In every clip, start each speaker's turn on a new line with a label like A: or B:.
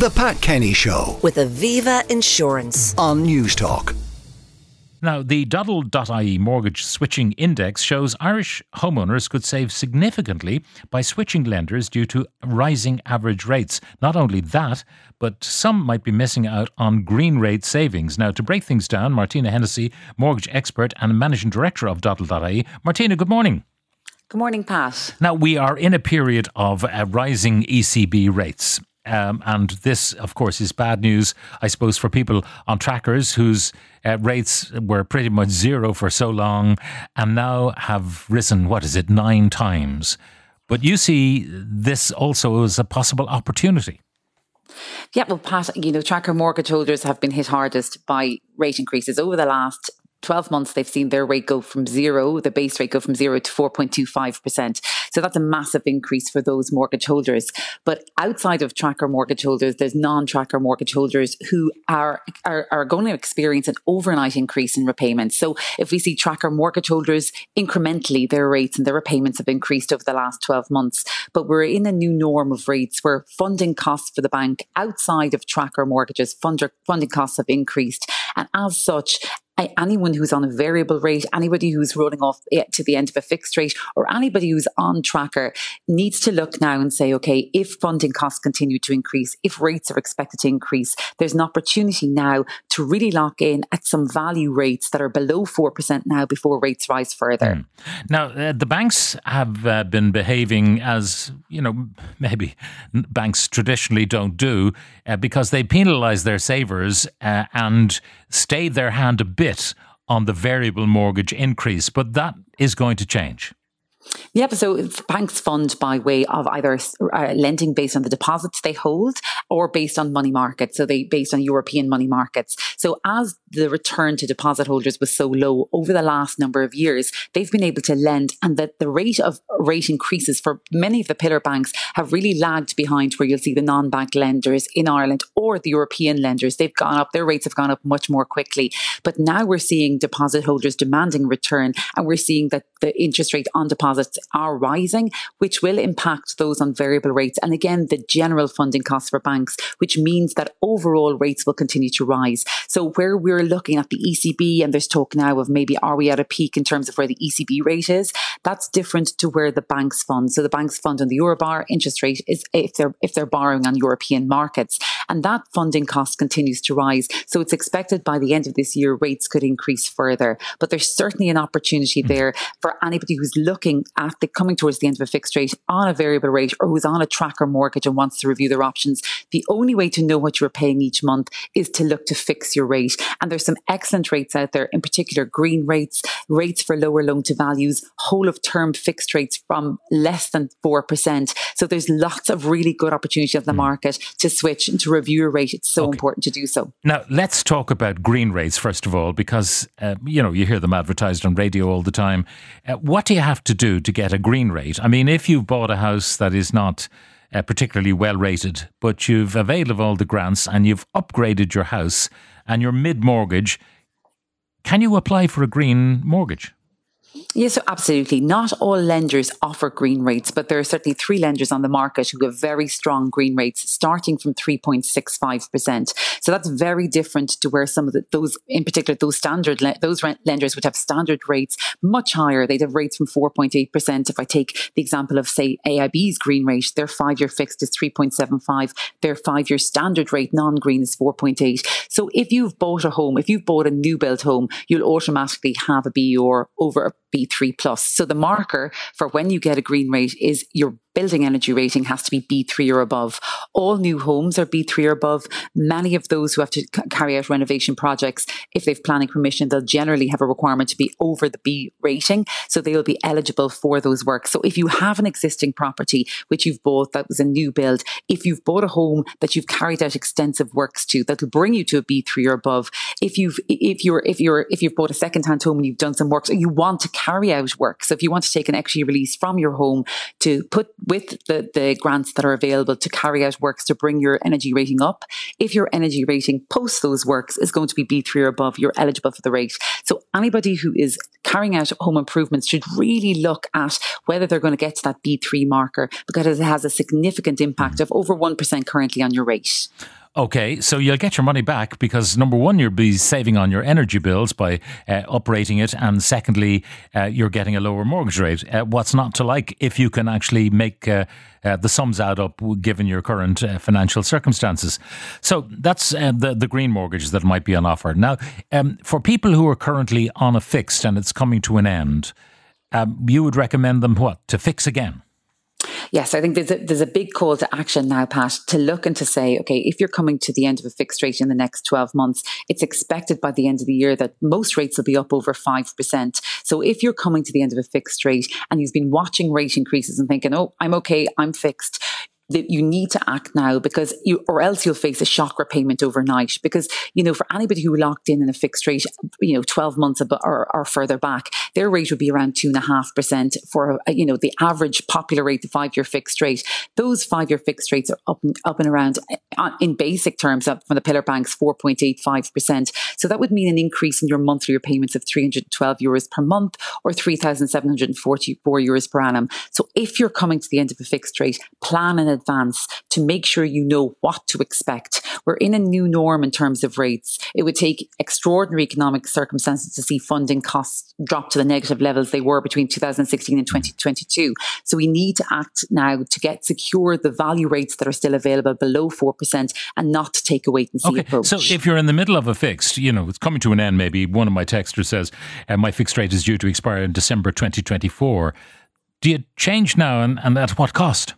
A: The Pat Kenny Show
B: with Aviva Insurance.
A: on Newstalk.
C: Now, the Doddle.ie mortgage switching index shows Irish homeowners could save significantly by switching lenders due to rising average rates. Not only that, but some might be missing out on green rate savings. Now, to break things down, Martina Hennessy, mortgage expert and managing director of Doddle.ie. Martina, good morning.
D: Good morning, Pat.
C: Now, we are in a period of uh, rising ECB rates. Um, and this, of course, is bad news, I suppose, for people on trackers whose uh, rates were pretty much zero for so long and now have risen, what is it, nine times. But you see this also as a possible opportunity.
D: Yeah, well, Pat, you know, tracker mortgage holders have been hit hardest by rate increases over the last 12 months, they've seen their rate go from zero, the base rate go from zero to 4.25%. So that's a massive increase for those mortgage holders. But outside of tracker mortgage holders, there's non-tracker mortgage holders who are, are, are going to experience an overnight increase in repayments. So if we see tracker mortgage holders incrementally, their rates and their repayments have increased over the last 12 months. But we're in a new norm of rates where funding costs for the bank outside of tracker mortgages, funder, funding costs have increased. And as such, anyone who's on a variable rate, anybody who's rolling off to the end of a fixed rate, or anybody who's on tracker needs to look now and say, okay, if funding costs continue to increase, if rates are expected to increase, there's an opportunity now to really lock in at some value rates that are below 4% now before rates rise further. Mm.
C: Now, uh, the banks have uh, been behaving as, you know, maybe banks traditionally don't do uh, because they penalise their savers uh, and stayed their hand a bit on the variable mortgage increase, but that is going to change.
D: Yeah, so banks fund by way of either uh, lending based on the deposits they hold or based on money markets. So they based on European money markets. So as the return to deposit holders was so low over the last number of years, they've been able to lend and that the rate of rate increases for many of the pillar banks have really lagged behind where you'll see the non-bank lenders in Ireland or the European lenders. They've gone up, their rates have gone up much more quickly. But now we're seeing deposit holders demanding return and we're seeing that the interest rate on deposits are rising, which will impact those on variable rates. And again, the general funding costs for banks, which means that overall rates will continue to rise. So where we're looking at the ECB and there's talk now of maybe are we at a peak in terms of where the ECB rate is, that's different to where the banks fund. So the banks fund on the Euribor interest rate is if they're if they're borrowing on European markets. And that funding cost continues to rise. So it's expected by the end of this year rates could increase further. But there's certainly an opportunity hmm. there for anybody who's looking at the coming towards the end of a fixed rate on a variable rate or who's on a tracker mortgage and wants to review their options. The only way to know what you're paying each month is to look to fix your rate. And there's some excellent rates out there, in particular green rates, rates for lower loan to values, whole of term fixed rates from less than 4%. So there's lots of really good opportunity on the hmm. market to switch and to review your rate. It's so okay. important to do so.
C: Now, let's talk about green rates first of all, because, uh, you know, you hear them advertised on radio all the time. Uh, what do you have to do to get a green rate? I mean, if you've bought a house that is not uh, particularly well rated, but you've availed of all the grants and you've upgraded your house and you're mid mortgage, can you apply for a green mortgage?
D: Yes, so absolutely. Not all lenders offer green rates, but there are certainly three lenders on the market who have very strong green rates, starting from 3.65%. So that's very different to where some of the, those, in particular, those standard, those lenders would have standard rates much higher. They'd have rates from 4.8%. If I take the example of, say, AIB's green rate, their five year fixed is 3.75. Their five year standard rate, non green, is 4.8. So if you've bought a home, if you've bought a new built home, you'll automatically have a BER over B3 plus. So the marker for when you get a green rate is your building energy rating has to be B3 or above. All new homes are B3 or above. Many of those who have to c- carry out renovation projects, if they've planning permission, they'll generally have a requirement to be over the B rating. So they'll be eligible for those works. So if you have an existing property which you've bought that was a new build, if you've bought a home that you've carried out extensive works to, that'll bring you to a B3 or above. If you've, if you're, if you're, if you've bought a second hand home and you've done some works, or you want to carry out work. So if you want to take an equity release from your home to put with the, the grants that are available to carry out works to bring your energy rating up. If your energy rating post those works is going to be B3 or above, you're eligible for the rate. So anybody who is carrying out home improvements should really look at whether they're going to get to that B3 marker because it has a significant impact mm. of over 1% currently on your rate.
C: Okay, so you'll get your money back because number one, you'll be saving on your energy bills by uh, it, and secondly, uh, you're getting a lower mortgage rate. Uh, what's not to like if you can actually make uh, uh, the sums add up given your current uh, financial circumstances? So that's the the green mortgage that might be on offer now. Um, for people who are currently on a fixed and it's coming to an end, um, you would recommend them what to fix again
D: yes, I think there's a, there's a big call to action now, Pat, to look and to say, okay, if you're coming to the end of a fixed rate in the next 12 months, it's expected by the end of the year that most rates will be up over 5%. So if you're coming to the end of a fixed rate and you've been watching rate increases and thinking, oh, I'm okay, I'm fixed, that you need to act now because you, or else you'll face a shock repayment overnight. Because, you know, for anybody who locked in in a fixed rate, you know, 12 months or, or further back, their rate would be around two and a half percent for, you know, the average popular rate, the five year fixed rate. Those five year fixed rates are up and, up and around uh, in basic terms up from the pillar banks, 4.85%. So that would mean an increase in your monthly repayments of 312 euros per month or 3,744 euros per annum. So if you're coming to the end of a fixed rate, plan in advance to make sure you know what to expect. We're in a new norm in terms of rates. It would take extraordinary economic circumstances to see funding costs drop to the negative levels they were between 2016 and 2022. So we need to act now to get secure the value rates that are still available below 4% and not take a wait and see
C: okay.
D: approach.
C: So if you're in the middle of a fixed, you know, it's coming to an end, maybe one of my texters says, uh, my fixed rate is due to expire in December 2024. Do you change now and, and at what cost?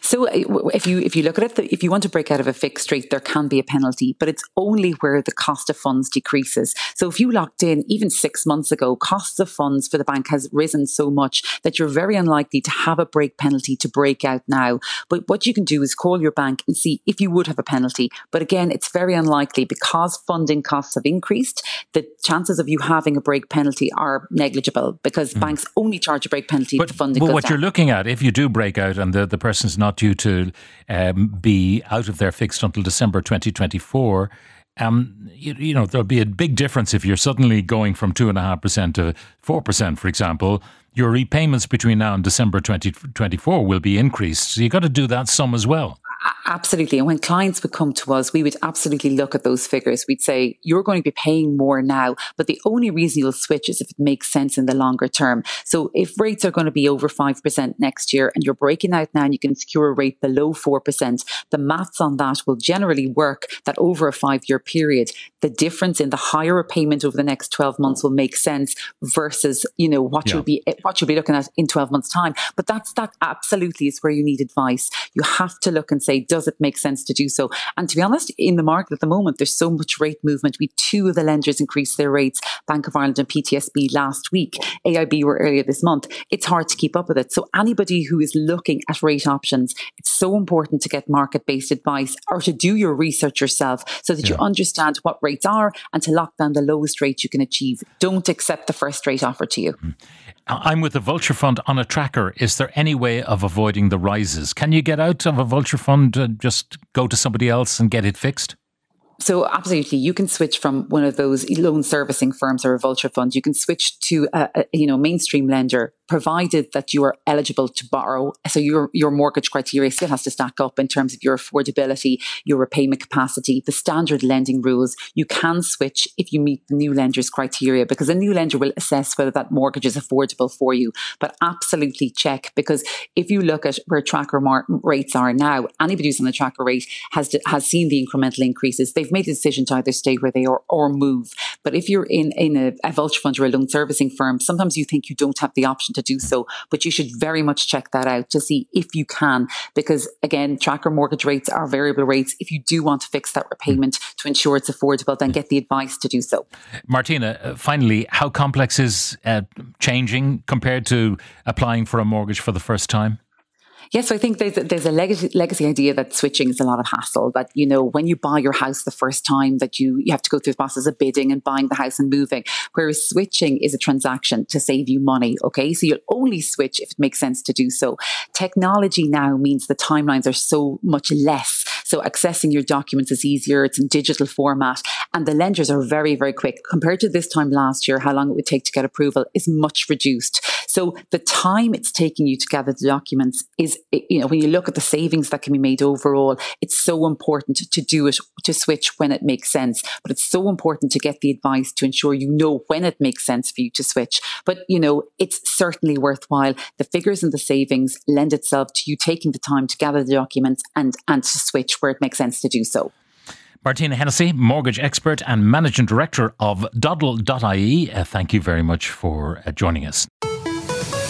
D: So uh, if you if you look at it, if you want to break out of a fixed rate, there can be a penalty, but it's only where the cost of funds decreases. So if you locked in even six months ago, costs of funds for the bank has risen so much that you're very unlikely to have a break penalty to break out now. But what you can do is call your bank and see if you would have a penalty. But again, it's very unlikely because funding costs have increased. The chances of you having a break penalty are negligible because mm. banks only charge a break penalty
C: but,
D: if the funding.
C: But
D: goes
C: what you're looking at, if you do break out and the, the not due to um, be out of their fixed until December 2024. Um, you, you, know, there'll be a big difference if you're suddenly going from 2.5% to 4%, for example. Your repayments between now and December 2024 will be increased. So you've got to do that sum as well.
D: Absolutely. And when clients would come to us, we would absolutely look at those figures. We'd say, you're going to be paying more now, but the only reason you'll switch is if it makes sense in the longer term. So if rates are going to be over 5% next year and you're breaking out now and you can secure a rate below 4%, the maths on that will generally work that over a five year period, the difference in the higher repayment over the next 12 months will make sense versus, you know, what yeah. you'll be, what you'll be looking at in 12 months time. But that's, that absolutely is where you need advice. You have to look and say, does it make sense to do so? And to be honest, in the market at the moment, there's so much rate movement. We two of the lenders increased their rates, Bank of Ireland and PTSB last week. AIB were earlier this month. It's hard to keep up with it. So anybody who is looking at rate options, it's so important to get market based advice or to do your research yourself so that yeah. you understand what rates are and to lock down the lowest rate you can achieve. Don't accept the first rate offer to you. Mm-hmm.
C: I'm with the Vulture Fund on a tracker. Is there any way of avoiding the rises? Can you get out of a Vulture Fund, and just go to somebody else and get it fixed?
D: So absolutely, you can switch from one of those loan servicing firms or a vulture fund. You can switch to a, a, you know mainstream lender provided that you are eligible to borrow. So your, your mortgage criteria still has to stack up in terms of your affordability, your repayment capacity, the standard lending rules. You can switch if you meet the new lender's criteria because a new lender will assess whether that mortgage is affordable for you. But absolutely check because if you look at where tracker mar- rates are now, anybody who's on the tracker rate has, to, has seen the incremental increases. They've made a decision to either stay where they are or move. But if you're in, in a, a vulture fund or a loan servicing firm, sometimes you think you don't have the option to do so, but you should very much check that out to see if you can, because again, tracker mortgage rates are variable rates. If you do want to fix that repayment to ensure it's affordable, then get the advice to do so.
C: Martina, uh, finally, how complex is uh, changing compared to applying for a mortgage for the first time?
D: Yes, I think there's a, there's a legacy, legacy idea that switching is a lot of hassle. That you know, when you buy your house the first time, that you you have to go through the process of bidding and buying the house and moving. Whereas switching is a transaction to save you money. Okay, so you'll only switch if it makes sense to do so. Technology now means the timelines are so much less. So accessing your documents is easier. It's in digital format, and the lenders are very very quick compared to this time last year. How long it would take to get approval is much reduced. So the time it's taking you to gather the documents is, you know, when you look at the savings that can be made overall, it's so important to do it, to switch when it makes sense. But it's so important to get the advice to ensure you know when it makes sense for you to switch. But, you know, it's certainly worthwhile. The figures and the savings lend itself to you taking the time to gather the documents and, and to switch where it makes sense to do so.
C: Martina Hennessy, mortgage expert and managing director of Doddle.ie. Uh, thank you very much for uh, joining us.